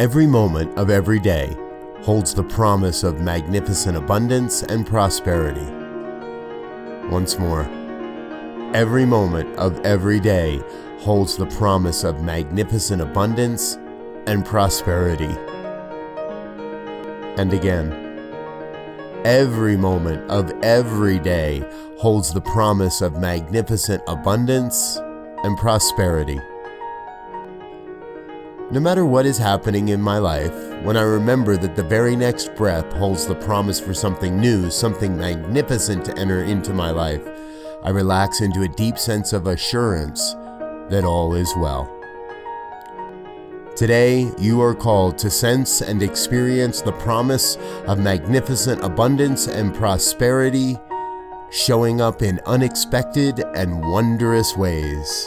Every moment of every day holds the promise of magnificent abundance and prosperity. Once more, every moment of every day holds the promise of magnificent abundance and prosperity. And again, every moment of every day holds the promise of magnificent abundance and prosperity. No matter what is happening in my life, when I remember that the very next breath holds the promise for something new, something magnificent to enter into my life, I relax into a deep sense of assurance that all is well. Today, you are called to sense and experience the promise of magnificent abundance and prosperity showing up in unexpected and wondrous ways.